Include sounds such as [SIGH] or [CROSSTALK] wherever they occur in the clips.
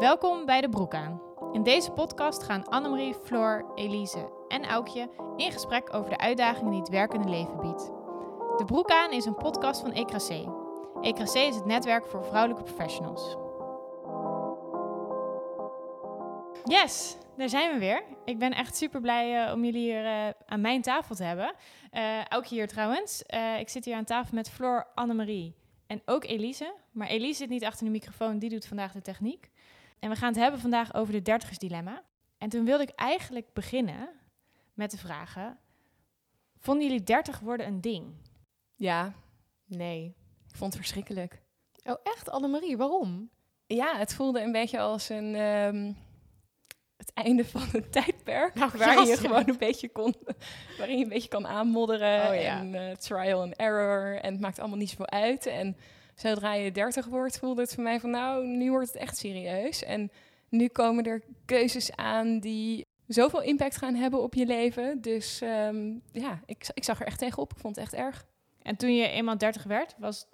Welkom bij De Broek aan. In deze podcast gaan Annemarie, Floor, Elise en Aukje in gesprek over de uitdagingen die het werkende leven biedt. De Broek aan is een podcast van ECRAC. ECRAC is het netwerk voor vrouwelijke professionals. Yes, daar zijn we weer. Ik ben echt super blij uh, om jullie hier uh, aan mijn tafel te hebben. Uh, Aukje hier trouwens. ik zit hier aan tafel met Floor, Annemarie en ook Elise. Maar Elise zit niet achter de microfoon, die doet vandaag de techniek. En we gaan het hebben vandaag over de dertigersdilemma. En toen wilde ik eigenlijk beginnen met de vragen... Vonden jullie dertig worden een ding? Ja. Nee. Ik vond het verschrikkelijk. Oh, echt, Annemarie? Waarom? Ja, het voelde een beetje als een... Um, het einde van een tijdperk. Nou, waar je gewoon een beetje kon... [LAUGHS] waarin je een beetje kan aanmodderen. Oh, ja. En uh, trial and error. En het maakt allemaal niet zoveel uit. En zodra je 30 wordt, voelde het voor mij van nou, nu wordt het echt serieus. En nu komen er keuzes aan die zoveel impact gaan hebben op je leven. Dus um, ja, ik, ik zag er echt tegenop. Ik vond het echt erg. En toen je eenmaal 30 werd, was,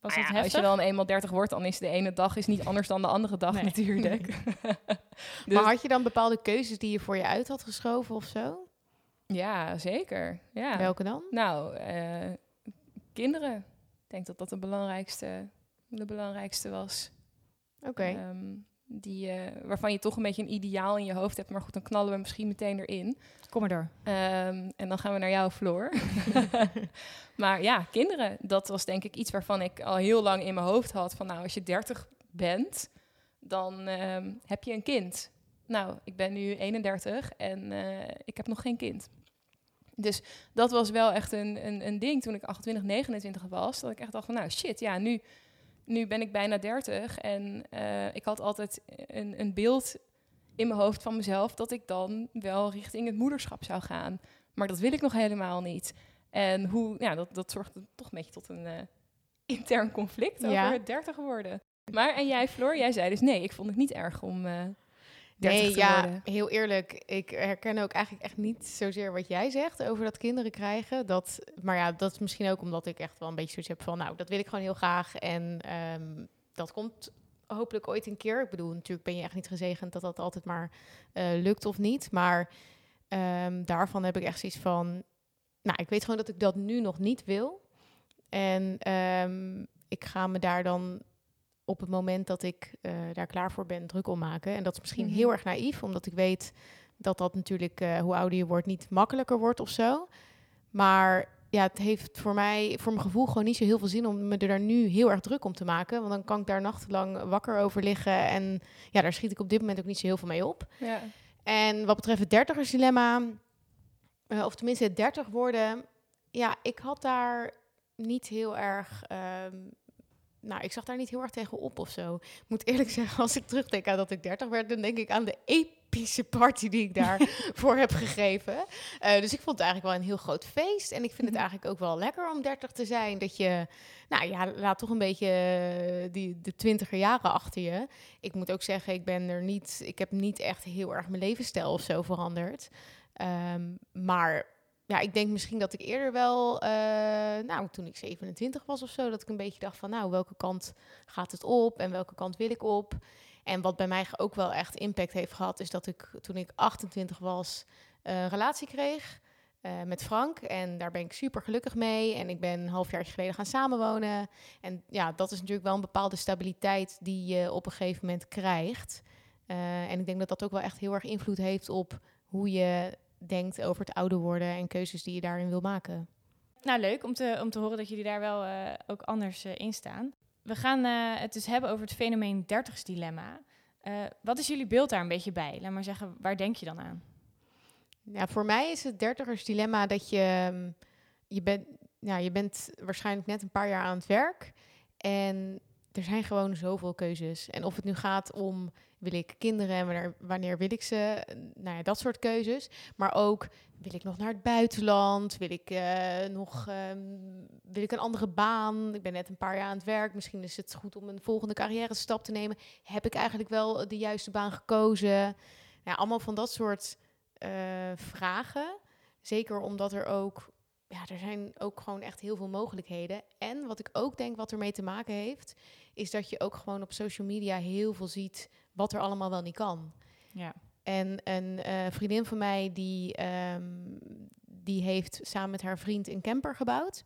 was ah het heftig? Als je dan eenmaal 30 wordt, dan is de ene dag is niet anders dan de andere dag Nee. natuurlijk. [LAUGHS] [LAUGHS] dus, Maar had je dan bepaalde keuzes die je voor je uit had geschoven of zo? Ja, zeker. Ja. Welke dan? Nou, eh, kinderen. Ik denk dat dat de belangrijkste, de belangrijkste was. Oké. Ehm, die, eh, waarvan je toch een beetje een ideaal in je hoofd hebt. Maar goed, dan knallen we misschien meteen erin. Kom maar door. Ehm, en dan gaan we naar jou, Floor. [LAUGHS] maar ja, kinderen. Dat was denk ik iets waarvan ik al heel lang in mijn hoofd had. Van nou, als je 30 bent, dan ehm, heb je een kind. Nou, ik ben nu 31 en eh, ik heb nog geen kind. Dus dat was wel echt een, een, een ding toen ik 28, 29 was. Dat ik echt dacht van nou shit, ja, nu, nu ben ik bijna 30. En uh, ik had altijd een, een beeld in mijn hoofd van mezelf dat ik dan wel richting het moederschap zou gaan. Maar dat wil ik nog helemaal niet. En hoe, ja, dat, dat zorgde toch een beetje tot een uh, intern conflict over Ja. het 30 worden. Maar en jij, Floor, jij zei dus nee, ik vond het niet erg om uh, 30 Nee, ja, worden. heel eerlijk. Ik herken ook eigenlijk echt niet zozeer wat jij zegt over dat kinderen krijgen. Dat, maar ja, dat is misschien ook omdat ik echt wel een beetje zoiets heb van, nou, dat wil ik gewoon heel graag. En ehm, dat komt hopelijk ooit een keer. Ik bedoel, natuurlijk ben je echt niet gezegend dat dat altijd maar uh, lukt of niet. Maar um, daarvan heb ik echt zoiets van, nou, ik weet gewoon dat ik dat nu nog niet wil. En um, ik ga me daar dan op het moment dat ik uh, daar klaar voor ben druk om maken. En dat is misschien mm -hmm. heel erg naïef, omdat ik weet dat dat natuurlijk, uh, hoe ouder je wordt, niet makkelijker wordt of zo. Maar ja, het heeft voor mij, voor mijn gevoel, gewoon niet zo heel veel zin om me er daar nu heel erg druk om te maken. Want dan kan ik daar nachtenlang wakker over liggen. En ja, daar schiet ik op dit moment ook niet zo heel veel mee op. Ja. En wat betreft het dertigersdilemma, uh, of tenminste het dertig worden, ja, ik had daar niet heel erg um, nou, ik zag daar niet heel erg tegen op of zo. Ik moet eerlijk [LAUGHS] zeggen, als ik terugdenk aan dat ik 30 werd, dan denk ik aan de epische party die ik daarvoor [LAUGHS] heb gegeven. Uh, dus ik vond het eigenlijk wel een heel groot feest. En ik vind het eigenlijk ook wel lekker om 30 te zijn. Dat je, nou ja, laat toch een beetje uh, die, de twintiger jaren achter je. Ik moet ook zeggen, ik ben er niet, ik heb niet echt heel erg mijn levensstijl of zo veranderd. Um, maar ja, ik denk misschien dat ik eerder wel, uh, nou, toen ik 27 was of zo, dat ik een beetje dacht van, nou, welke kant gaat het op en welke kant wil ik op? En wat bij mij ook wel echt impact heeft gehad, is dat ik toen ik 28 was, uh, een relatie kreeg uh, met Frank. En daar ben ik super gelukkig mee. En ik ben een half jaar geleden gaan samenwonen. En ja, dat is natuurlijk wel een bepaalde stabiliteit die je op een gegeven moment krijgt. En ik denk dat dat ook wel echt heel erg invloed heeft op hoe je denkt over het ouder worden en keuzes die je daarin wil maken. Nou, leuk om te, om te horen dat jullie daar wel uh, ook anders uh, in staan. We gaan uh, het dus hebben over het fenomeen dertigsdilemma. wat is jullie beeld daar een beetje bij? Laat maar zeggen, waar denk je dan aan? Ja, voor mij is het dertigersdilemma dat je, je, bent, ja, je bent waarschijnlijk net een paar jaar aan het werk. En er zijn gewoon zoveel keuzes. En of het nu gaat om wil ik kinderen en wanneer, wanneer wil ik ze? Nou ja, dat soort keuzes. Maar ook wil ik nog naar het buitenland? Wil ik uh, nog um, wil ik een andere baan? Ik ben net een paar jaar aan het werk. Misschien is het goed om een volgende carrière stap te nemen. Heb ik eigenlijk wel de juiste baan gekozen? Nou, allemaal van dat soort uh, vragen. Zeker omdat er ook ja, er zijn ook gewoon echt heel veel mogelijkheden. En wat ik ook denk wat ermee te maken heeft, is dat je ook gewoon op social media heel veel ziet wat er allemaal wel niet kan. Ja. En een eh, vriendin van mij die, ehm, die heeft samen met haar vriend een camper gebouwd.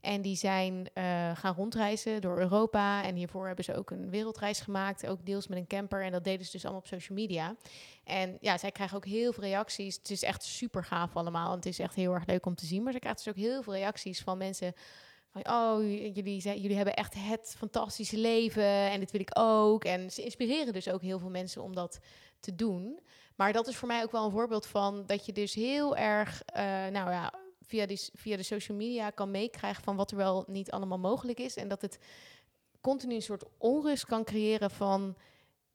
En die zijn eh, gaan rondreizen door Europa. En hiervoor hebben ze ook een wereldreis gemaakt. Ook deels met een camper. En dat deden ze dus allemaal op social media. En ja, zij krijgen ook heel veel reacties. Het is echt super gaaf allemaal. En het is echt heel erg leuk om te zien. Maar ze krijgt dus ook heel veel reacties van mensen. Oh, jullie, jullie hebben echt het fantastische leven. En dit wil ik ook. En ze inspireren dus ook heel veel mensen om dat te doen. Maar dat is voor mij ook wel een voorbeeld van dat je dus heel erg, eh, nou ja, via, die, via de social media kan meekrijgen van wat er wel niet allemaal mogelijk is. En dat het continu een soort onrust kan creëren van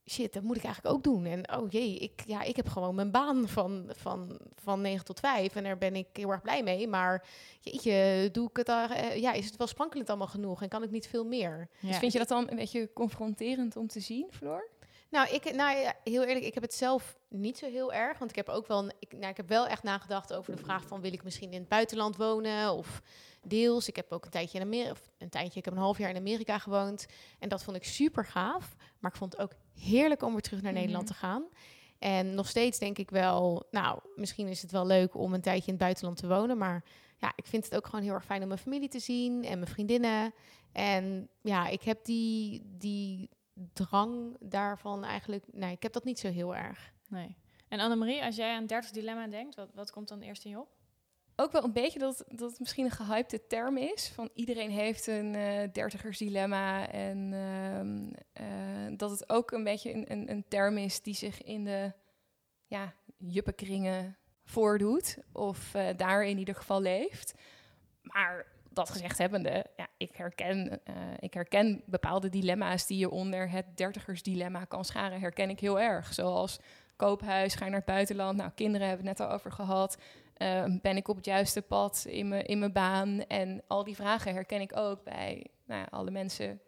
shit, dat moet ik eigenlijk ook doen. En oh jee, ik, ja, ik heb gewoon mijn baan van, van, van 9 tot 5 en daar ben ik heel erg blij mee. Maar jeetje, doe ik het daar, uh, ja, is het wel sprankelend allemaal genoeg en kan ik niet veel meer? Ja. Dus vind je dat dan een beetje confronterend om te zien, Floor? Nou, ik, nou ja, heel eerlijk, ik heb het zelf niet zo heel erg. Want ik heb ook wel, ik, nou, ik heb wel echt nagedacht over de vraag van wil ik misschien in het buitenland wonen of deels. Ik heb ook een tijdje in Amerika, of een tijdje, ik heb een half jaar in Amerika gewoond en dat vond ik super gaaf. Maar ik vond het ook heerlijk om weer terug naar Nederland Mhm. te gaan. En nog steeds denk ik wel, nou, misschien is het wel leuk om een tijdje in het buitenland te wonen, maar ja, ik vind het ook gewoon heel erg fijn om mijn familie te zien en mijn vriendinnen. En ja, ik heb die, die drang daarvan eigenlijk, nee, ik heb dat niet zo heel erg. Nee. En Annemarie, als jij aan 30 dilemma denkt, wat, wat komt dan eerst in je op? Ook wel een beetje dat, dat het misschien een gehypte term is. Van iedereen heeft een eh dertigersdilemma. En ehm, eh, dat het ook een beetje een, een, een term is die zich in de ja, juppenkringen voordoet. Of eh, daar in ieder geval leeft. Maar dat gezegd hebbende, ja, ik, herken, eh, ik herken bepaalde dilemma's die je onder het dertigersdilemma kan scharen. Herken ik heel erg. Zoals koophuis, ga je naar het buitenland. Nou, kinderen hebben we het net al over gehad. Uh, ben ik op het juiste pad in mijn, in mijn baan? En al die vragen herken ik ook bij nou ja, alle mensen,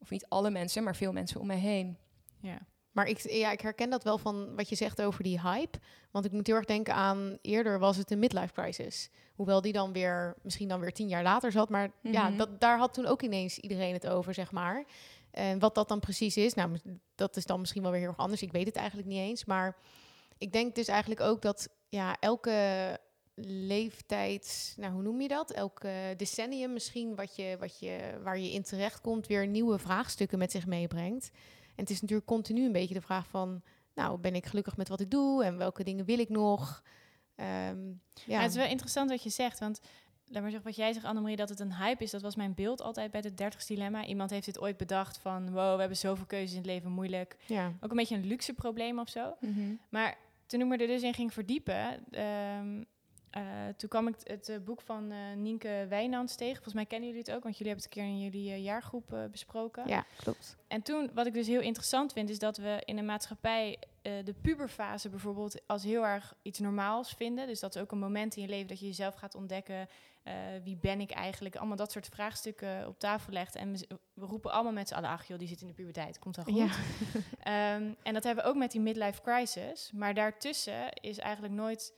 of niet alle mensen, maar veel mensen om mij heen. Ja. Maar ik, ja, ik herken dat wel van wat je zegt over die hype. Want ik moet heel erg denken aan, eerder was het een midlife crisis. Hoewel die dan weer, misschien dan weer tien jaar later zat. Maar mm -hmm. ja, dat, daar had toen ook ineens iedereen het over, zeg maar. En wat dat dan precies is, nou, dat is dan misschien wel weer heel erg anders. Ik weet het eigenlijk niet eens. Maar ik denk dus eigenlijk ook dat ja, elke leeftijd, nou hoe noem je dat? Elke decennium misschien wat je, wat je, waar je in terecht komt, weer nieuwe vraagstukken met zich meebrengt. En het is natuurlijk continu een beetje de vraag van, nou, ben ik gelukkig met wat ik doe en welke dingen wil ik nog? Um, ja. het is wel interessant wat je zegt, want laat maar zeggen, wat jij zegt, Annemarie, dat het een hype is, dat was mijn beeld altijd bij het 30 dilemma. Iemand heeft dit ooit bedacht van, wow, we hebben zoveel keuzes in het leven, moeilijk. Ja. Ook een beetje een luxe probleem of zo. Mm -hmm. Maar toen ik me er dus in ging verdiepen, um, uh, toen kwam ik het uh, boek van uh, Nienke Wijnands tegen. Volgens mij kennen jullie het ook, want jullie hebben het een keer in jullie jaargroep eh, besproken. Ja, klopt. En toen, wat ik dus heel interessant vind, is dat we in een maatschappij de puberfase bijvoorbeeld als heel erg iets normaals vinden. Dus dat is ook een moment in je leven dat je jezelf gaat ontdekken. wie ben ik eigenlijk? Allemaal dat soort vraagstukken op tafel legt. En we, we roepen allemaal met z'n allen, ach joh, die zit in de puberteit, komt wel goed. Ja. um, en dat hebben we ook met die midlife crisis. Maar daartussen is eigenlijk nooit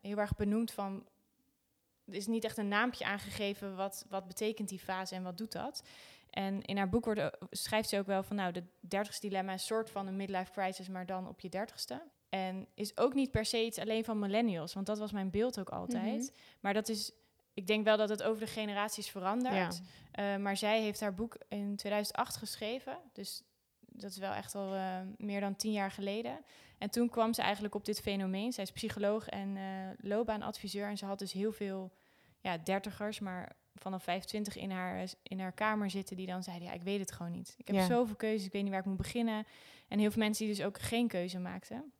heel erg benoemd van... Er is niet echt een naampje aangegeven wat, wat betekent die fase en wat doet dat. En in haar boek wordt, schrijft ze ook wel van... nou, de dertigste dilemma is een soort van een midlife crisis... maar dan op je dertigste. En is ook niet per se iets alleen van millennials... want dat was mijn beeld ook altijd. Mm -hmm. Maar dat is... Ik denk wel dat het over de generaties verandert. Ja. Uh, maar zij heeft haar boek in 2008 geschreven. Dus dat is wel echt al uh, meer dan tien jaar geleden. En toen kwam ze eigenlijk op dit fenomeen. Zij is psycholoog en uh, loopbaanadviseur. En ze had dus heel veel ja, dertigers, maar vanaf 25 in haar, in haar kamer zitten... die dan zeiden, ja, ik weet het gewoon niet. Ik heb Ja. zoveel keuzes, ik weet niet waar ik moet beginnen. En heel veel mensen die dus ook geen keuze maakten.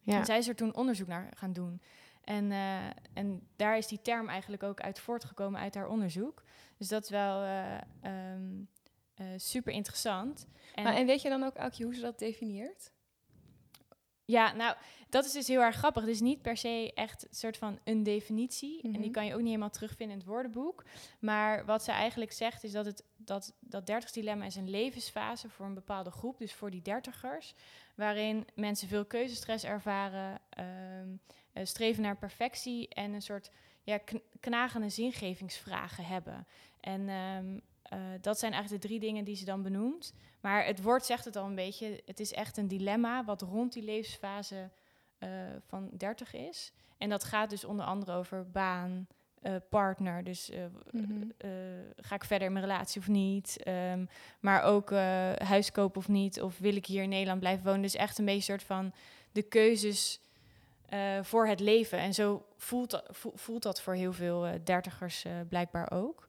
Ja. En zij is er toen onderzoek naar gaan doen. En, eh, en daar is die term eigenlijk ook uit voortgekomen uit haar onderzoek. Dus dat is wel eh, ehm, eh, super interessant. En, Maar, en weet je dan ook, Aukje, hoe ze dat definieert? Ja, nou, dat is dus heel erg grappig. Het is niet per se echt een soort van een definitie. En Mhm. die kan je ook niet helemaal terugvinden in het woordenboek. Maar wat ze eigenlijk zegt is dat het, dat, dat dertigsdilemma is een levensfase voor een bepaalde groep. Dus voor die dertigers. Waarin mensen veel keuzestress ervaren. ehm, eh, streven naar perfectie. En een soort ja, kn- knagende zingevingsvragen hebben. En... ehm, eh, dat zijn eigenlijk de drie dingen die ze dan benoemt. Maar het woord zegt het al een beetje. Het is echt een dilemma wat rond die levensfase eh, van 30 is. En dat gaat dus onder andere over baan, eh, partner. Dus Mhm. ga ik verder in mijn relatie of niet? Ehm, maar ook huis kopen of niet? Of wil ik hier in Nederland blijven wonen? Dus echt een beetje een soort van de keuzes voor het leven. En zo voelt voelt dat voor heel veel dertigers blijkbaar ook.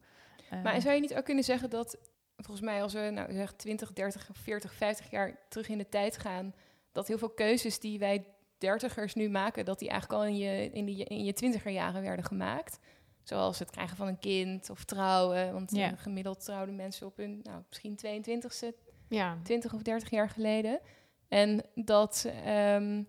Maar Eh, zou je niet ook kunnen zeggen dat, volgens mij als we nou zeg 20, 30, 40, 50 jaar terug in de tijd gaan, dat heel veel keuzes die wij dertigers nu maken, dat die eigenlijk al in je, in die, in je twintiger jaren werden gemaakt? Zoals het krijgen van een kind of trouwen. Want gemiddeld trouwden mensen op hun, nou, misschien 22ste, Ja. 20 of 30 jaar geleden. En dat ehm,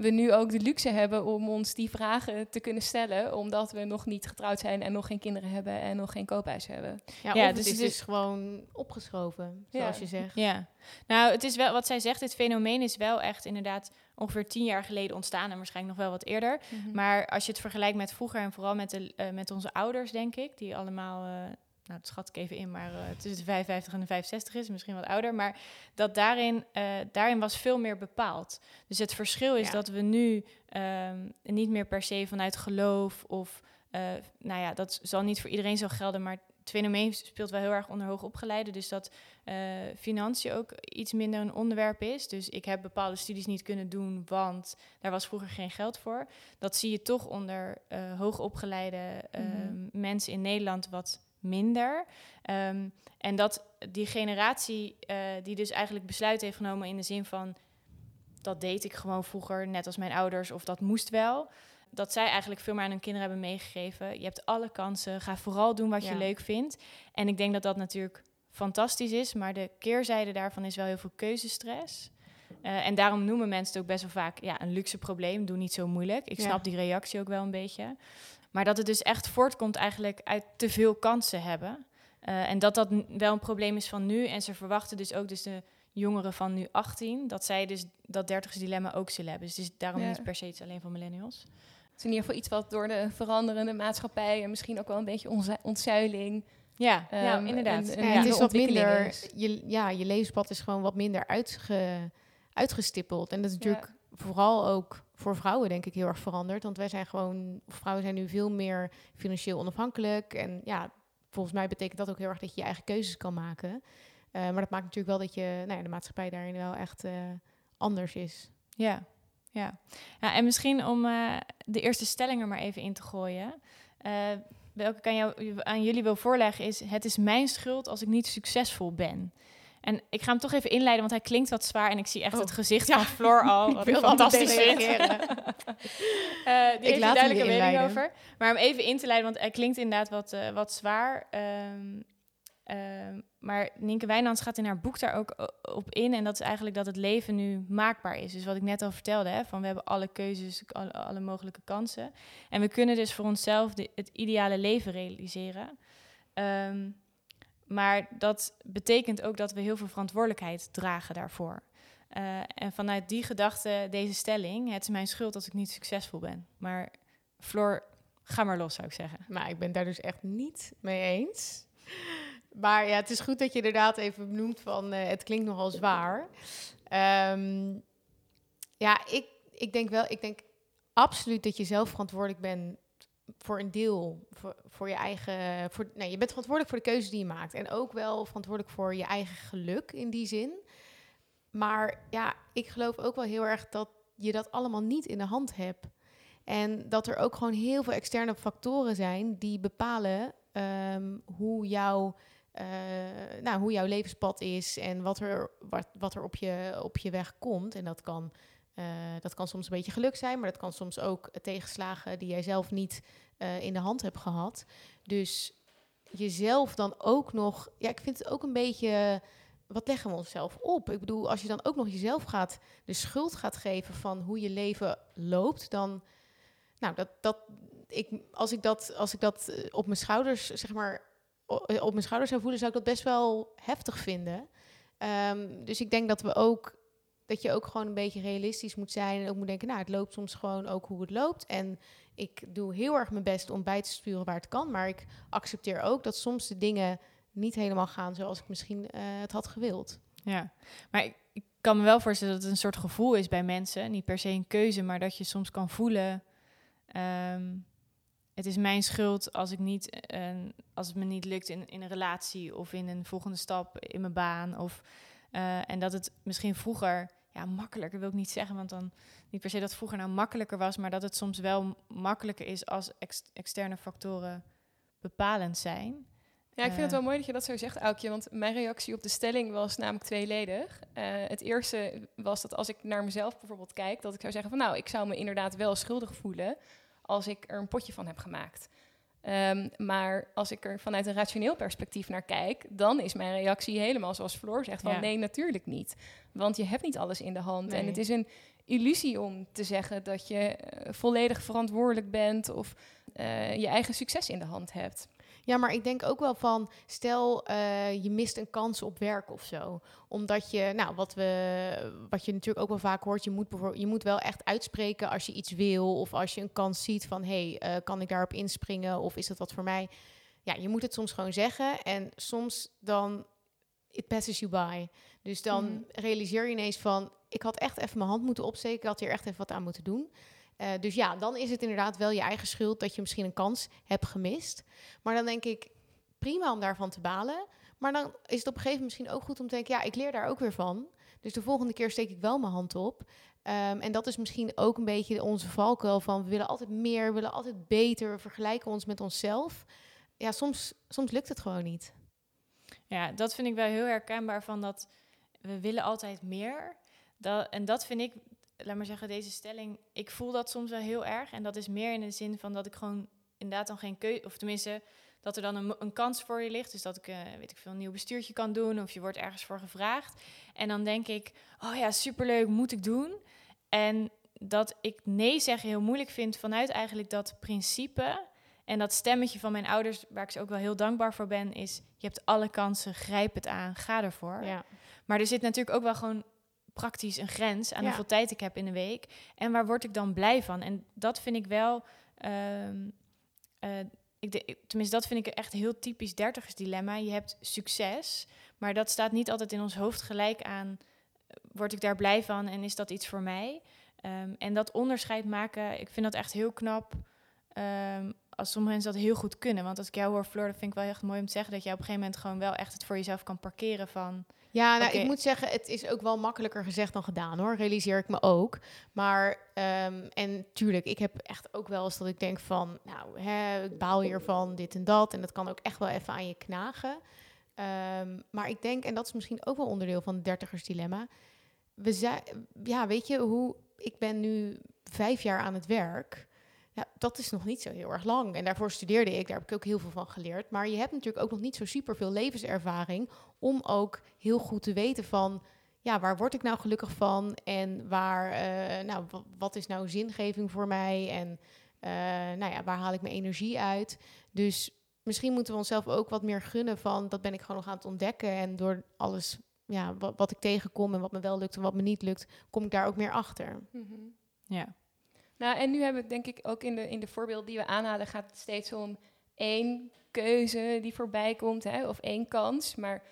we nu ook de luxe hebben om ons die vragen te kunnen stellen, omdat we nog niet getrouwd zijn en nog geen kinderen hebben en nog geen koophuis hebben. Ja, Ja, of dus het is dus gewoon opgeschoven, zoals Ja. je zegt. Ja, nou, het is wel wat zij zegt. Dit fenomeen is wel echt inderdaad ongeveer tien jaar geleden ontstaan en waarschijnlijk nog wel wat eerder. Maar als je het vergelijkt met vroeger en vooral met, de, eh, met onze ouders, denk ik, die allemaal, eh, nou, dat schat ik even in, maar eh, tussen de 55 en de 65 is, misschien wat ouder. Maar dat daarin, eh, daarin was veel meer bepaald. Dus het verschil is Ja. dat we nu ehm, niet meer per se vanuit geloof of, eh, nou ja, dat zal niet voor iedereen zo gelden, maar het fenomeen speelt wel heel erg onder hoogopgeleiden. Dus dat financiën ook iets minder een onderwerp is. Dus ik heb bepaalde studies niet kunnen doen, want daar was vroeger geen geld voor. Dat zie je toch onder hoogopgeleide Mhm. mensen in Nederland wat minder. Ehm, en dat die generatie eh, die dus eigenlijk besluit heeft genomen in de zin van... dat deed ik gewoon vroeger, net als mijn ouders, of dat moest wel... Dat zij eigenlijk veel meer aan hun kinderen hebben meegegeven. Je hebt alle kansen, ga vooral doen wat je leuk vindt. En ik denk dat dat natuurlijk fantastisch is, maar de keerzijde daarvan is wel heel veel keuzestress. Eh, en daarom noemen mensen het ook best wel vaak ja, een luxe probleem. Doe niet zo moeilijk. Ik Ja. snap die reactie ook wel een beetje. Maar dat het dus echt voortkomt eigenlijk uit te veel kansen hebben. Eh, en dat dat wel een probleem is van nu. En ze verwachten dus ook dus de jongeren van nu 18... dat zij dus dat 30 dilemma ook zullen hebben. Dus het is daarom Ja. niet per se iets alleen van millennials. Het is in ieder geval iets wat door de veranderende maatschappij en misschien ook wel een beetje onze ontzuiling. Ja, ja ehm, inderdaad. een- Ja, het is wat minder, is. je, ja, je levenspad is gewoon wat minder uitge, uitgestippeld. En dat is Ja. natuurlijk vooral ook voor vrouwen denk ik heel erg veranderd. Want wij zijn gewoon, vrouwen zijn nu veel meer financieel onafhankelijk. En ja, volgens mij betekent dat ook heel erg dat je je eigen keuzes kan maken. Eh, maar dat maakt natuurlijk wel dat je, nou ja, de maatschappij daarin wel echt eh, anders is. Ja, ja. ja en misschien om eh, de eerste stelling er maar even in te gooien. Welke ik aan, jou, aan jullie wil voorleggen is... het is mijn schuld als ik niet succesvol ben. En ik ga hem toch even inleiden, want hij klinkt wat zwaar... en ik zie echt Oh. het gezicht Ja. van Floor al, [LAUGHS] wat ik fantastisch vind. reageren. [LAUGHS] Eh, die [LAUGHS] heeft laat hem duidelijk je een mening inleiden. over. Maar om even in te leiden, want hij klinkt inderdaad wat, eh, wat zwaar. Ehm, ehm, maar Nienke Wijnands gaat in haar boek daar ook o- op in. En dat is eigenlijk dat het leven nu maakbaar is. Dus wat ik net al vertelde, hè, van we hebben alle keuzes, alle, alle mogelijke kansen. En we kunnen dus voor onszelf de- het ideale leven realiseren. Ehm, maar dat betekent ook dat we heel veel verantwoordelijkheid dragen daarvoor. Eh, en vanuit die gedachte, deze stelling, het is mijn schuld als ik niet succesvol ben. Maar Floor, ga maar los, zou ik zeggen. Maar ik ben daar dus echt niet mee eens. Maar ja, het is goed dat je inderdaad even benoemt van eh, het klinkt nogal zwaar. Ehm, ja, ik, ik denk wel, ik denk absoluut dat je zelf verantwoordelijk bent voor een deel, voor, voor je eigen, voor, nee, je bent verantwoordelijk voor de keuzes die je maakt. En ook wel verantwoordelijk voor je eigen geluk in die zin. Maar ja, ik geloof ook wel heel erg dat je dat allemaal niet in de hand hebt. En dat er ook gewoon heel veel externe factoren zijn die bepalen ehm, hoe, jouw, eh, nou, hoe jouw levenspad is en wat er, wat, wat er op, je, op je weg komt. En dat kan, eh, dat kan soms een beetje geluk zijn, maar dat kan soms ook tegenslagen die jij zelf niet eh, in de hand hebt gehad. Dus jezelf dan ook nog, ja, ik vind het ook een beetje. Wat leggen we onszelf op? Ik bedoel, als je dan ook nog jezelf gaat de schuld gaat geven van hoe je leven loopt, dan nou, dat, dat, ik, als ik dat, als ik dat eh, op mijn schouders, zeg maar, op mijn schouders zou voelen, zou ik dat best wel heftig vinden. Ehm, dus ik denk dat we ook, dat je ook gewoon een beetje realistisch moet zijn en ook moet denken, nou, het loopt soms gewoon ook hoe het loopt. En ik doe heel erg mijn best om bij te sturen waar het kan, maar ik accepteer ook dat soms de dingen niet helemaal gaan zoals ik misschien eh, het had gewild. Ja, maar ik, kan me wel voorstellen dat het een soort gevoel is bij mensen. Niet per se een keuze, maar dat je soms kan voelen... ehm, het is mijn schuld als, ik niet, eh, als het me niet lukt in, in een relatie... of in een volgende stap in mijn baan. Of, eh, en dat het misschien vroeger... Ja, makkelijker wil ik niet zeggen, want dan niet per se dat vroeger nou makkelijker was... maar dat het soms wel makkelijker is als ex- externe factoren bepalend zijn. Ja, ik vind het Eh. wel mooi dat je dat zo zegt, Aukje. Want mijn reactie op de stelling was namelijk tweeledig. Eh, het eerste was dat als ik naar mezelf bijvoorbeeld kijk... dat ik zou zeggen van nou, ik zou me inderdaad wel schuldig voelen... als ik er een potje van heb gemaakt. Ehm, maar als ik er vanuit een rationeel perspectief naar kijk... dan is mijn reactie helemaal zoals Floor zegt van Ja. nee, natuurlijk niet. Want je hebt niet alles in de hand. En het is een illusie om te zeggen dat je eh, volledig verantwoordelijk bent... of eh, je eigen succes in de hand hebt. Ja, maar ik denk ook wel van, stel eh, je mist een kans op werk of zo. Omdat je, nou, wat, we, wat je natuurlijk ook wel vaak hoort, je moet, je moet wel echt uitspreken als je iets wil. Of als je een kans ziet van, hé, hey, eh, kan ik daarop inspringen? Of is dat wat voor mij? Ja, je moet het soms gewoon zeggen. En soms dan, it passes you by. Dus dan Mhm. realiseer je ineens van, ik had echt even mijn hand moeten opsteken. Ik had hier echt even wat aan moeten doen. Eh, dus ja, dan is het inderdaad wel je eigen schuld dat je misschien een kans hebt gemist. Maar dan denk ik, prima om daarvan te balen. Maar dan is het op een gegeven moment misschien ook goed om te denken, ja, ik leer daar ook weer van. Dus de volgende keer steek ik wel mijn hand op. Ehm, en dat is misschien ook een beetje onze valkuil van, we willen altijd meer, we willen altijd beter, we vergelijken ons met onszelf. Ja, soms, soms lukt het gewoon niet. Ja, dat vind ik wel heel herkenbaar van dat we willen altijd meer. Dat, en dat vind ik, laat maar zeggen, deze stelling, ik voel dat soms wel heel erg. En dat is meer in de zin van dat ik gewoon inderdaad dan geen keuze, of tenminste dat er dan een, een kans voor je ligt. Dus dat ik, eh, weet ik veel, een nieuw bestuurtje kan doen of je wordt ergens voor gevraagd. En dan denk ik, oh ja, superleuk, moet ik doen. En dat ik nee zeggen heel moeilijk vind vanuit eigenlijk dat principe. En dat stemmetje van mijn ouders, waar ik ze ook wel heel dankbaar voor ben, is: je hebt alle kansen, grijp het aan, ga ervoor. Ja. Maar er zit natuurlijk ook wel gewoon praktisch een grens aan Ja. hoeveel tijd ik heb in de week. En waar word ik dan blij van? En dat vind ik wel. ehm, eh, ik de, tenminste, dat vind ik echt heel typisch dertigersdilemma. Je hebt succes, maar dat staat niet altijd in ons hoofd gelijk aan. eh, Word ik daar blij van en is dat iets voor mij? Ehm, en dat onderscheid maken, ik vind dat echt heel knap. ehm, als sommige mensen dat heel goed kunnen. Want als ik jou hoor, Floor, dat vind ik wel echt mooi om te zeggen... dat je op een gegeven moment gewoon wel echt het voor jezelf kan parkeren van... Ja, nou, ik moet zeggen, het is ook wel makkelijker gezegd dan gedaan hoor. Realiseer ik me ook. Maar, ehm, en tuurlijk, ik heb echt ook wel eens dat ik denk van, nou, hè, ik baal hiervan, dit en dat. En dat kan ook echt wel even aan je knagen. Ehm, maar ik denk, en dat is misschien ook wel onderdeel van het dertigersdilemma. We zijn, ja, weet je, hoe, ik ben nu vijf jaar aan het werk. Ja, dat is nog niet zo heel erg lang. En daarvoor studeerde ik, daar heb ik ook heel veel van geleerd. Maar je hebt natuurlijk ook nog niet zo super veel levenservaring om ook heel goed te weten van, ja, waar word ik nou gelukkig van? En waar, eh, nou, wa- wat is nou zingeving voor mij? En eh, nou ja, waar haal ik mijn energie uit? Dus misschien moeten we onszelf ook wat meer gunnen van, dat ben ik gewoon nog aan het ontdekken. En door alles, ja, wat, wat ik tegenkom en wat me wel lukt en wat me niet lukt, kom ik daar ook meer achter. Ja, Nou, en nu hebben we denk ik ook in de, in de voorbeeld die we aanhalen, gaat het steeds om één keuze die voorbij komt, hè, of één kans. Maar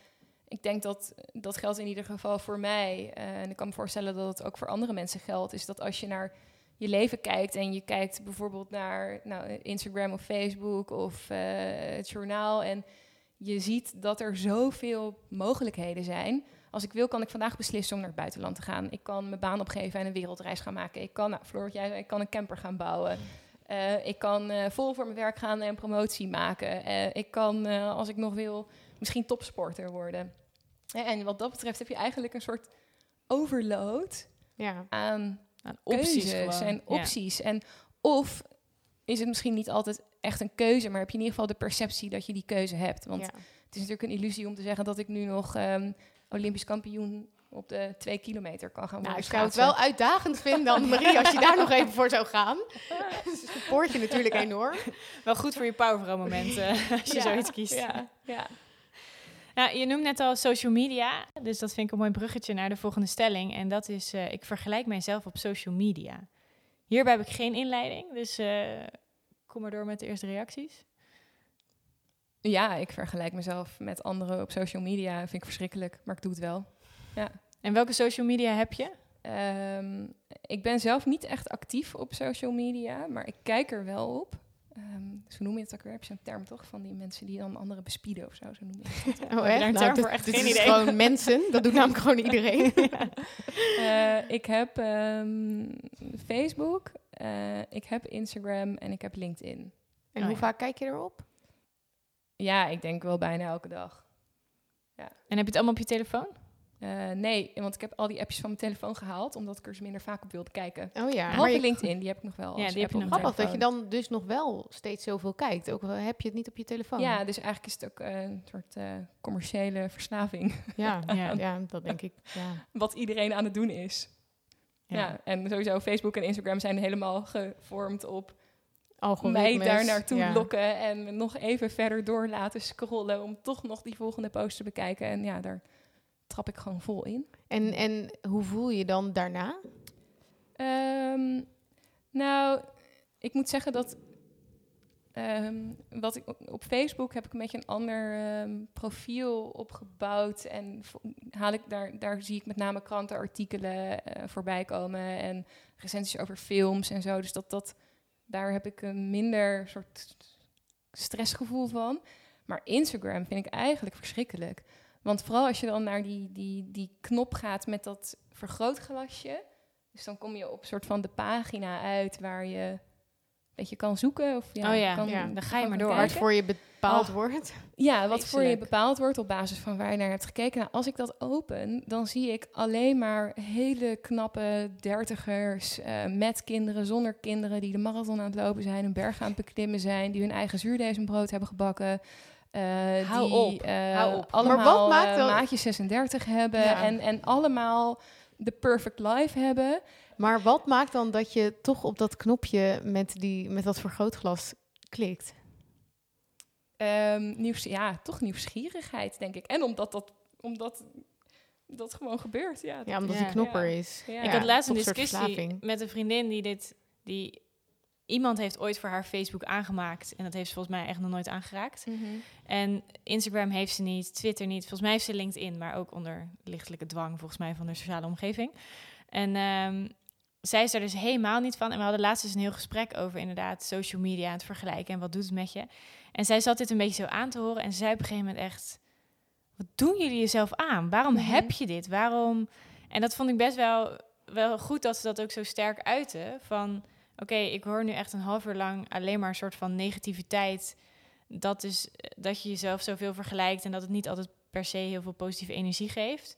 ik denk dat dat geldt in ieder geval voor mij. eh, en ik kan me voorstellen dat het ook voor andere mensen geldt. Is dat als je naar je leven kijkt en je kijkt bijvoorbeeld naar nou, Instagram of Facebook of eh, het journaal. En je ziet dat er zoveel mogelijkheden zijn. Als ik wil, kan ik vandaag beslissen om naar het buitenland te gaan. Ik kan mijn baan opgeven en een wereldreis gaan maken. Ik kan, nou, Floor, jij zei, ik kan een camper gaan bouwen. Eh, ik kan eh, vol voor mijn werk gaan en promotie maken. Eh, ik kan, eh, als ik nog wil, misschien topsporter worden. En wat dat betreft heb je eigenlijk een soort overload Ja, aan aan opties keuzes en Ja. opties. En of is het misschien niet altijd echt een keuze, maar heb je in ieder geval de perceptie dat je die keuze hebt. Want ja. het is natuurlijk een illusie om te zeggen dat ik nu nog ehm, Olympisch kampioen op de twee kilometer kan gaan worden. Nou, ik zou het wel uitdagend vinden, [LAUGHS] Marie, als je daar nog even voor zou gaan. [LAUGHS] Dus support je natuurlijk enorm. Wel goed voor je powervrouw momenten [LAUGHS] als je Ja, zoiets kiest. Ja, ja. Nou, je noemt net al social media, dus dat vind ik een mooi bruggetje naar de volgende stelling. En dat is, eh, ik vergelijk mijzelf op social media. Hierbij heb ik geen inleiding, dus eh, kom maar door met de eerste reacties. Ja, ik vergelijk mezelf met anderen op social media. Vind ik verschrikkelijk, maar ik doe het wel. En welke social media heb je? Ehm, ik ben zelf niet echt actief op social media, maar ik kijk er wel op. Ehm, hoe noem je het ook weer? Heb je zo'n term toch? Van die mensen die dan anderen bespieden of zo, zo noem je het. [LAUGHS] Oh, daar een echt? term dit- voor? Echt dit geen is idee. gewoon mensen. Dat doet namelijk gewoon iedereen. [LAUGHS] [LAUGHS] Eh, ik heb ehm, Facebook, eh, ik heb Instagram en ik heb LinkedIn. En Oh, hoe ja. vaak kijk je erop? Ja, ik denk wel bijna elke dag. En heb je het allemaal op je telefoon? Eh, nee, want ik heb al die appjes van mijn telefoon gehaald, omdat ik er dus minder vaak op wilde kijken. Oh ja. Behalve je, LinkedIn, die heb ik nog wel. Ja, als die heb je op nog grappig dat je dan dus nog wel steeds zoveel kijkt. Ook al heb je het niet op je telefoon. Ja, dus eigenlijk is het ook eh, een soort eh, commerciële verslaving. ja, [LAUGHS] Ja. ja. dat denk ik. Ja. Wat iedereen aan het doen is. Ja. en sowieso Facebook en Instagram zijn helemaal gevormd op mij daar naartoe ja. lokken en me nog even verder door laten scrollen om toch nog die volgende post te bekijken. En ja, daar trap ik gewoon vol in. En, en hoe voel je dan daarna? Ehm, nou, ik moet zeggen dat ehm, wat ik op- Facebook heb ik een beetje een ander ehm, profiel opgebouwd en haal ik daar, daar zie ik met name krantenartikelen eh voorbij komen en recensies over films en zo. Dus dat, dat daar heb ik een minder soort stressgevoel van. Maar Instagram vind ik eigenlijk verschrikkelijk. Want vooral als je dan naar die, die, die knop gaat met dat vergrootglasje. Dus dan kom je op soort van de pagina uit waar je een beetje kan zoeken. Of ja, Oh ja, kan, ja, dan ga je maar door. Kijken. voor je bepaald Oh. wordt? Ja, wat voor je bepaald wordt op basis van waar je naar hebt gekeken. Nou, als ik dat open, dan zie ik alleen maar hele knappe dertigers eh, met kinderen, zonder kinderen, die de marathon aan het lopen zijn, een berg aan het beklimmen zijn, die hun eigen zuurdezenbrood hebben gebakken. eh, Hou die, op, eh, hou op. Allemaal Maar wat maakt maatjes 36 hebben Ja. en, en allemaal de perfect life hebben. Maar wat maakt dan dat je toch op dat knopje met, die, met dat vergrootglas klikt? Ehm, nieuws, ja, toch nieuwsgierigheid, denk ik. En omdat dat, omdat dat gewoon gebeurt. Ja, Ja, omdat Ja. die knop er Ja. is. Ja. ik had laatst een discussie met een vriendin die dit... Die, iemand heeft ooit voor haar Facebook aangemaakt. En dat heeft ze volgens mij echt nog nooit aangeraakt. Mhm. En Instagram heeft ze niet, Twitter niet. Volgens mij heeft ze LinkedIn, maar ook onder lichtelijke dwang volgens mij van de sociale omgeving. En ehm, zij is er dus helemaal niet van. En we hadden laatst dus een heel gesprek over inderdaad social media en het vergelijken en wat doet het met je. En zij zat dit een beetje zo aan te horen en zei op een gegeven moment echt, wat doen jullie jezelf aan? Waarom Mhm. heb je dit? Waarom? En dat vond ik best wel, wel goed dat ze dat ook zo sterk uiten. Van, oké, ik hoor nu echt een half uur lang alleen maar een soort van negativiteit dat is eh, dat je jezelf zoveel vergelijkt en dat het niet altijd per se heel veel positieve energie geeft.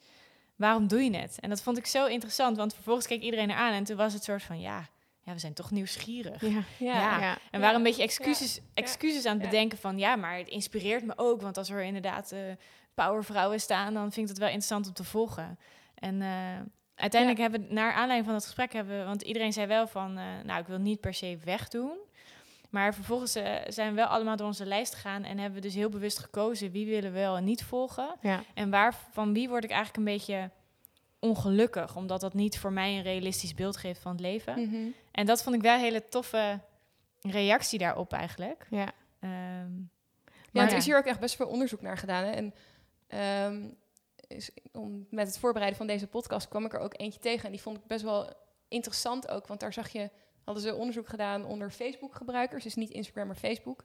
Waarom doe je het? En dat vond ik zo interessant, want vervolgens keek iedereen eraan en toen was het soort van ja, ja, we zijn toch nieuwsgierig. Ja. Ja. Ja. Ja. En waren een beetje excuses, excuses aan het Ja. bedenken van ja, maar het inspireert me ook, want als er inderdaad eh powervrouwen staan, dan vind ik het wel interessant om te volgen. En eh, uiteindelijk hebben we, naar aanleiding van dat gesprek hebben we, want iedereen zei wel van, eh, nou, ik wil niet per se wegdoen. Maar vervolgens eh, zijn we wel allemaal door onze lijst gegaan en hebben we dus heel bewust gekozen wie willen we wel en niet volgen. Ja. En waar, van wie word ik eigenlijk een beetje ongelukkig, omdat dat niet voor mij een realistisch beeld geeft van het leven. Mhm. En dat vond ik wel een hele toffe reactie daarop eigenlijk. Ja. Ehm, Ja, maar er is hier ook echt best veel onderzoek naar gedaan. Hè? En ehm, is, om, met het voorbereiden van deze podcast kwam ik er ook eentje tegen. En die vond ik best wel interessant ook. Want daar zag je, hadden ze onderzoek gedaan onder Facebook-gebruikers. Dus niet Instagram, maar Facebook.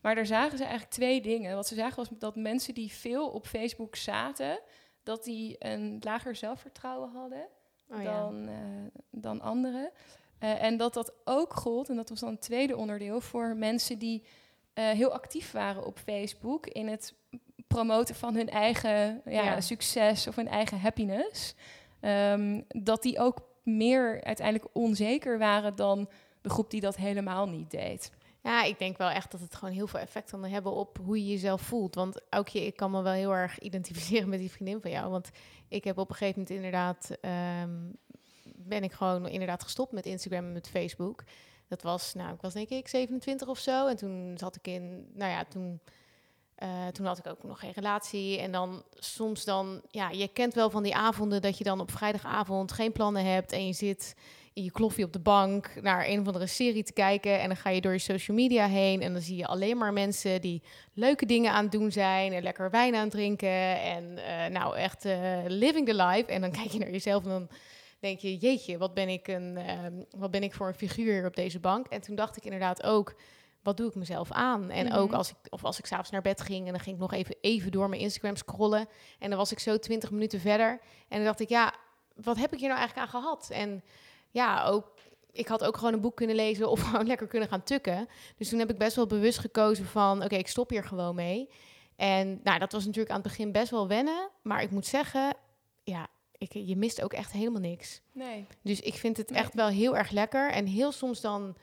Maar daar zagen ze eigenlijk twee dingen. Wat ze zagen was dat mensen die veel op Facebook zaten... dat die een lager zelfvertrouwen hadden Oh, ja. dan, eh, dan anderen. Eh, en dat dat ook gold, en dat was dan het tweede onderdeel, voor mensen die eh, heel actief waren op Facebook in het promoten van hun eigen ja, Ja. succes of hun eigen happiness. Ehm, dat die ook meer uiteindelijk onzeker waren dan de groep die dat helemaal niet deed. Ja, ik denk wel echt dat het gewoon heel veel effect kan hebben op hoe je jezelf voelt. Want Aukje, ik kan me wel heel erg identificeren met die vriendin van jou. Want ik heb op een gegeven moment inderdaad, ehm, ben ik gewoon inderdaad gestopt met Instagram en met Facebook. Dat was, nou, ik was denk ik 27 of zo. En toen zat ik in, nou ja, toen, eh, toen had ik ook nog geen relatie. En dan soms dan, ja, je kent wel van die avonden dat je dan op vrijdagavond geen plannen hebt en je zit in je kloffie op de bank naar een of andere serie te kijken. En dan ga je door je social media heen. En dan zie je alleen maar mensen die leuke dingen aan het doen zijn. En lekker wijn aan het drinken. En eh, nou echt eh, living the life. En dan [LAUGHS] kijk je naar jezelf en dan denk je, jeetje, wat ben ik, een, ehm, wat ben ik voor een figuur op deze bank? En toen dacht ik inderdaad ook, wat doe ik mezelf aan? En ook Mhm. als ik, of als ik s'avonds naar bed ging en dan ging ik nog even, even door mijn Instagram scrollen. En dan was ik zo 20 minuten verder. En dan dacht ik, ja, wat heb ik hier nou eigenlijk aan gehad? En ja, ook, ik had ook gewoon een boek kunnen lezen of [LAUGHS] gewoon lekker kunnen gaan tukken. Dus toen heb ik best wel bewust gekozen van, oké, ik stop hier gewoon mee. En nou, dat was natuurlijk aan het begin best wel wennen. Maar ik moet zeggen, ja, ik, je mist ook echt helemaal niks. Nee. Dus ik vind het Nee. echt wel heel erg lekker. En heel soms dan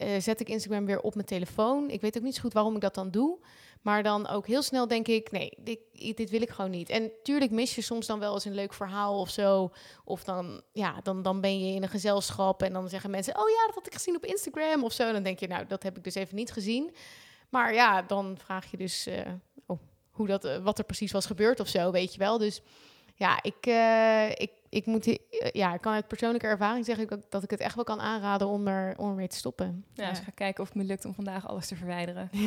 eh, zet ik Instagram weer op mijn telefoon. Ik weet ook niet zo goed waarom ik dat dan doe. Maar dan ook heel snel denk ik, nee, dit, dit wil ik gewoon niet. En tuurlijk mis je soms dan wel eens een leuk verhaal of zo. Of dan, ja, dan, dan ben je in een gezelschap en dan zeggen mensen... oh ja, dat had ik gezien op Instagram of zo. Dan denk je, nou, dat heb ik dus even niet gezien. Maar ja, dan vraag je dus eh, oh, hoe dat, eh, wat er precies was gebeurd of zo, weet je wel. Dus ja, ik, ik, ik moet, eh, ja, ik kan uit persoonlijke ervaring zeggen ik ook dat ik het echt wel kan aanraden om er om ermee te stoppen. Ja, dus ik ga kijken of het me lukt om vandaag alles te verwijderen. [LAUGHS]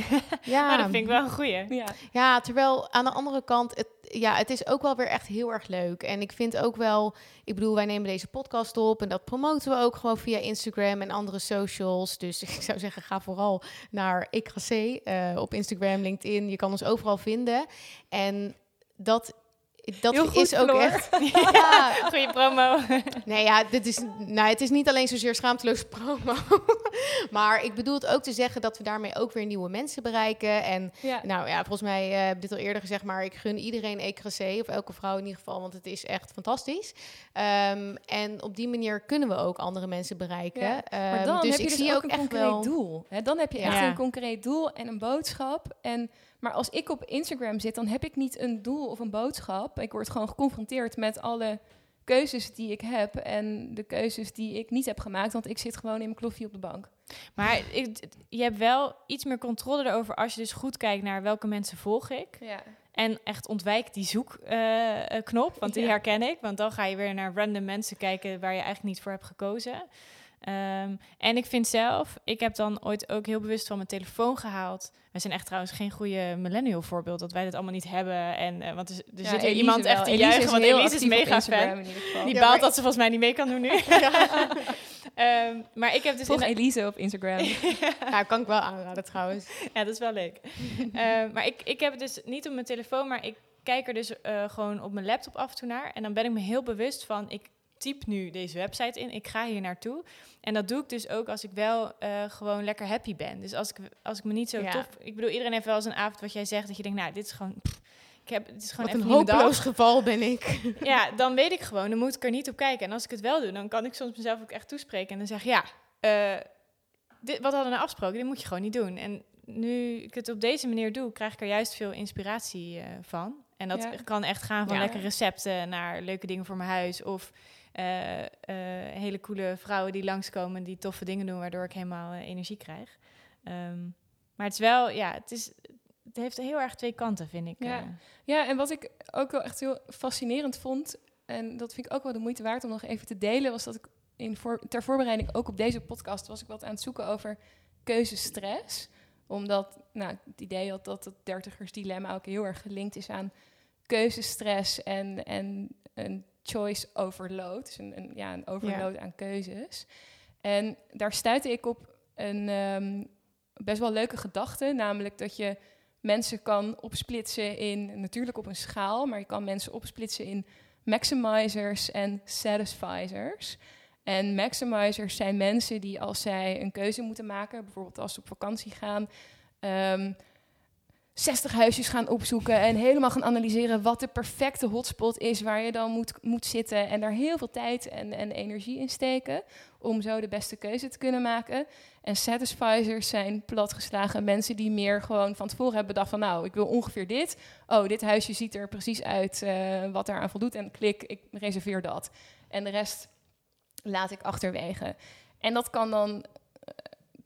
Ja, Nou, dat vind ik wel een goeie. Ja. Ja, terwijl aan de andere kant, het, ja, het is ook wel weer echt heel erg leuk. En ik vind ook wel, ik bedoel, wij nemen deze podcast op en dat promoten we ook gewoon via Instagram en andere socials. Dus [LAUGHS] ik zou zeggen, ga vooral naar IKC eh, op Instagram, LinkedIn. Je kan ons overal vinden. En dat, dat Heel goed, is ook Floor. echt. [LAUGHS] Ja, Goeie promo. Nee, ja, dit is, nou, het is niet alleen zozeer schaamteloos promo. [LAUGHS] maar ik bedoel het ook te zeggen dat we daarmee ook weer nieuwe mensen bereiken. En Ja. nou ja, volgens mij eh, heb ik dit al eerder gezegd, maar ik gun iedereen ECRC, of elke vrouw in ieder geval, want het is echt fantastisch. Ehm, en op die manier kunnen we ook andere mensen bereiken. Ja, Maar Ehm, dan dus heb je ik dus zie ook, ook een concreet wel. doel. Hè? Dan heb je echt een concreet doel en een boodschap. En, maar als ik op Instagram zit, dan heb ik niet een doel of een boodschap. Ik word gewoon geconfronteerd met alle keuzes die ik heb en de keuzes die ik niet heb gemaakt, want ik zit gewoon in mijn kloffie op de bank. Maar ik, je hebt wel iets meer controle erover als je dus goed kijkt naar welke mensen volg ik. Ja. En echt ontwijk die zoekknop, want die Ja. herken ik. Want dan ga je weer naar random mensen kijken waar je eigenlijk niet voor hebt gekozen. Ehm, en ik vind zelf, ik heb dan ooit ook heel bewust van mijn telefoon gehaald. Wij zijn echt trouwens geen goede millennial voorbeeld dat wij dit allemaal niet hebben. En, eh, want er, er Ja, zit iemand echt te juichen, want Elise is mega fan. Die Ja, baalt dat ze volgens mij niet mee kan doen nu. [LAUGHS] Ehm, maar ik heb dus Volg in- Elise op Instagram. [LAUGHS] Ja, kan ik wel aanraden trouwens. ja, dat is wel leuk. Eh, maar ik, ik heb het dus niet op mijn telefoon, maar ik kijk er dus eh, gewoon op mijn laptop af en toe naar. En dan ben ik me heel bewust van, ik typ nu deze website in, ik ga hier naartoe. En dat doe ik dus ook als ik wel eh, gewoon lekker happy ben. Dus als ik, als ik me niet zo Ja. tof... Ik bedoel, iedereen heeft wel eens een avond wat jij zegt, dat je denkt, nou, dit is gewoon... pff, ik heb, het is gewoon Wat een hopeloos geval ben ik. [LAUGHS] Ja, dan weet ik gewoon, dan moet ik er niet op kijken. En als ik het wel doe, dan kan ik soms mezelf ook echt toespreken. En dan zeg ik, ja, eh, dit, wat hadden we nou afgesproken? Dit moet je gewoon niet doen. En nu ik het op deze manier doe, krijg ik er juist veel inspiratie eh, van. En dat Ja. kan echt gaan van Ja. lekkere recepten naar leuke dingen voor mijn huis. Of eh, eh, hele coole vrouwen die langskomen die toffe dingen doen, waardoor ik helemaal eh, energie krijg. Ehm, maar het is wel, ja, het, is, het heeft heel erg twee kanten, vind ik. Ja. Ja, en wat ik ook wel echt heel fascinerend vond, en dat vind ik ook wel de moeite waard om nog even te delen, was dat ik in voor, ter voorbereiding ook op deze podcast was ik wat aan het zoeken over keuzestress. Omdat nou, het idee had dat het dertigersdilemma ook heel erg gelinkt is aan keuzestress en, en een choice overload. Dus een, een, ja, een overload aan keuzes. En daar stuitte ik op een ehm, best wel leuke gedachte, namelijk dat je mensen kan opsplitsen in, natuurlijk op een schaal, maar je kan mensen opsplitsen in maximizers en satisficers. En maximizers zijn mensen die als zij een keuze moeten maken, bijvoorbeeld als ze op vakantie gaan, ehm 60 huisjes gaan opzoeken en helemaal gaan analyseren wat de perfecte hotspot is waar je dan moet, moet zitten en daar heel veel tijd en, en energie in steken om zo de beste keuze te kunnen maken. En satisficers zijn platgeslagen mensen die meer gewoon van tevoren hebben bedacht van nou, ik wil ongeveer dit. Oh, dit huisje ziet er precies uit eh, wat daaraan voldoet en klik, ik reserveer dat. En de rest laat ik achterwege. En dat kan dan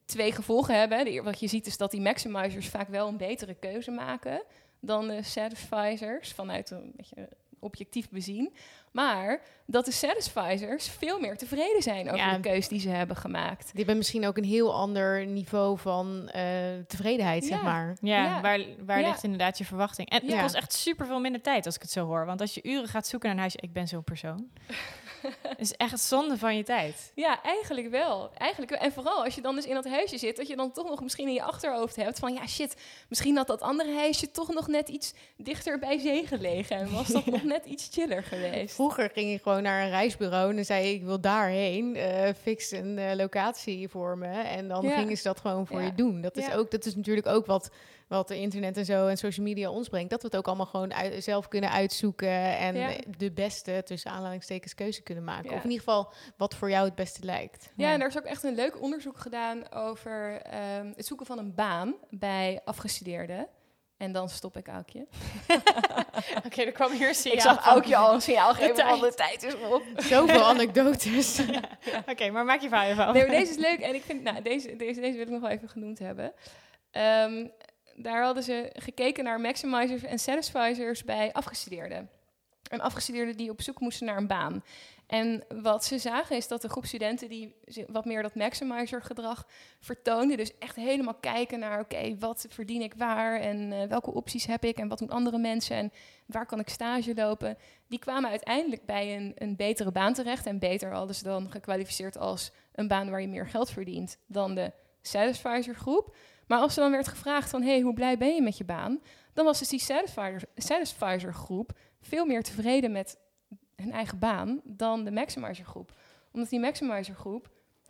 twee gevolgen hebben. De, wat je ziet is dat die maximizers vaak wel een betere keuze maken dan de satisficers vanuit een beetje objectief bezien. Maar dat de satisficers veel meer tevreden zijn over Ja. de keus die ze hebben gemaakt. Die hebben misschien ook een heel ander niveau van eh, tevredenheid, zeg maar. Ja, Ja. waar, waar Ja. ligt inderdaad je verwachting? En het kost echt super veel minder tijd als ik het zo hoor. Want als je uren gaat zoeken naar een huis, ik ben zo'n persoon. Het is echt zonde van je tijd. Ja, eigenlijk wel. Eigenlijk wel. En vooral als je dan dus in dat huisje zit, dat je dan toch nog misschien in je achterhoofd hebt van ja shit, misschien had dat andere huisje toch nog net iets dichter bij zee gelegen en was dat [LAUGHS] nog net iets chiller geweest. Vroeger ging je gewoon naar een reisbureau en dan zei ik wil daarheen, eh, fix een eh, locatie voor me. En dan Ja. gingen ze dat gewoon voor Ja. je doen. Dat is, Ja. ook, dat is natuurlijk ook wat, wat de internet en zo en social media ons brengt. Dat we het ook allemaal gewoon uit- zelf kunnen uitzoeken en Ja. de beste, tussen aanhalingstekens, keuze kunnen maken. Ja. Of in ieder geval wat voor jou het beste lijkt. Ja, en er is ook echt een leuk onderzoek gedaan over ehm, het zoeken van een baan bij afgestudeerden. En dan stop ik Aukje. [LAUGHS] Oké, er kwam hier een Ik zag Aukje al een signaal [LAUGHS] geven tijd. van de tijd is op. Zoveel anekdotes. [LAUGHS] Oké, maar maak je verhaal even af. Nee, deze is leuk en ik vind, nou, deze, deze, deze wil ik nog wel even genoemd hebben. Ehm, daar hadden ze gekeken naar maximizers en satisficers bij afgestudeerden. En afgestudeerden die op zoek moesten naar een baan. En wat ze zagen is dat de groep studenten die wat meer dat maximizer gedrag vertoonde, dus echt helemaal kijken naar, oké, wat verdien ik waar en eh, welke opties heb ik en wat doen andere mensen en waar kan ik stage lopen, die kwamen uiteindelijk bij een, een betere baan terecht. En beter ze dan gekwalificeerd als een baan waar je meer geld verdient dan de satisfizer groep. Maar als er dan werd gevraagd van, hey, hoe blij ben je met je baan? Dan was dus die satisfizer, satisfizer groep veel meer tevreden met hun eigen baan dan de maximizer groep. Omdat die maximizer groep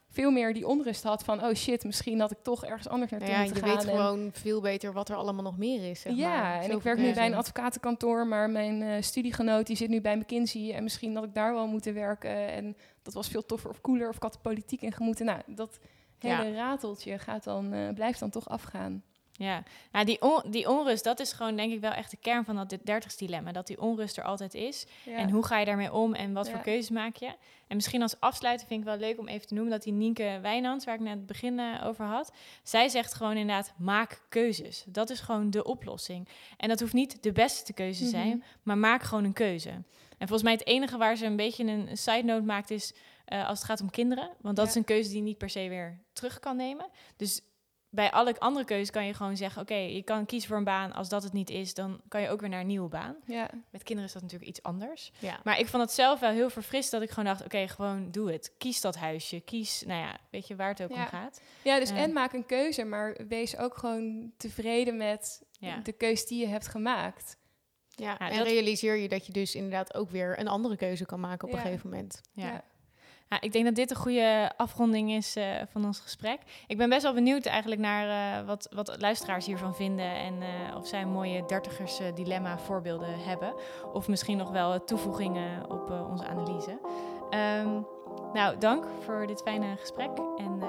veel meer die onrust had van, oh shit, misschien had ik toch ergens anders naartoe ja, je moeten weet gaan. en- gewoon veel beter wat er allemaal nog meer is. Zeg ja, maar. en ik werk nu bij een advocatenkantoor, maar mijn eh, studiegenoot die zit nu bij McKinsey en misschien had ik daar wel moeten werken en dat was veel toffer of cooler of ik had de politiek in gemoeten. Nou, dat hele rateltje gaat dan, eh, blijft dan toch afgaan. Ja, nou, die, on- die onrust, dat is gewoon denk ik wel echt de kern van dat dertigsdilemma. Dat die onrust er altijd is. Ja. En hoe ga je daarmee om en wat voor keuzes maak je? En misschien als afsluiter vind ik wel leuk om even te noemen dat die Nienke Wijnands, waar ik net het begin eh, over had, zij zegt gewoon inderdaad, maak keuzes. Dat is gewoon de oplossing. En dat hoeft niet de beste keuze te zijn, Mhm. maar maak gewoon een keuze. En volgens mij het enige waar ze een beetje een side note maakt is eh, als het gaat om kinderen. Want dat Ja. is een keuze die je niet per se weer terug kan nemen. Dus bij alle andere keuzes kan je gewoon zeggen: Oké, je kan kiezen voor een baan. Als dat het niet is, dan kan je ook weer naar een nieuwe baan. Ja. Met kinderen is dat natuurlijk iets anders. Ja. Maar ik vond het zelf wel heel verfrist dat ik gewoon dacht: Oké, gewoon doe het. Kies dat huisje. Kies, nou ja, weet je waar het ook Ja. om gaat. ja, dus Ja. en maak een keuze, maar wees ook gewoon tevreden met Ja. de keus die je hebt gemaakt. Ja, Ja, en dat- realiseer je dat je dus inderdaad ook weer een andere keuze kan maken op Ja. een gegeven moment. Ja. Ja, ik denk dat dit een goede afronding is eh, van ons gesprek. Ik ben best wel benieuwd eigenlijk naar eh, wat, wat luisteraars hiervan vinden. En eh, of zij mooie dertigers dilemma voorbeelden hebben. Of misschien nog wel toevoegingen op onze analyse. Ehm, nou, dank voor dit fijne gesprek. En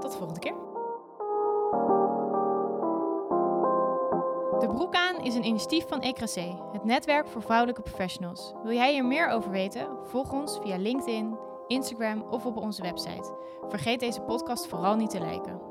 tot de volgende keer. De Broek aan is een initiatief van Ecrasé, het netwerk voor vrouwelijke professionals. Wil jij hier meer over weten? Volg ons via LinkedIn, Instagram of op onze website. Vergeet deze podcast vooral niet te liken.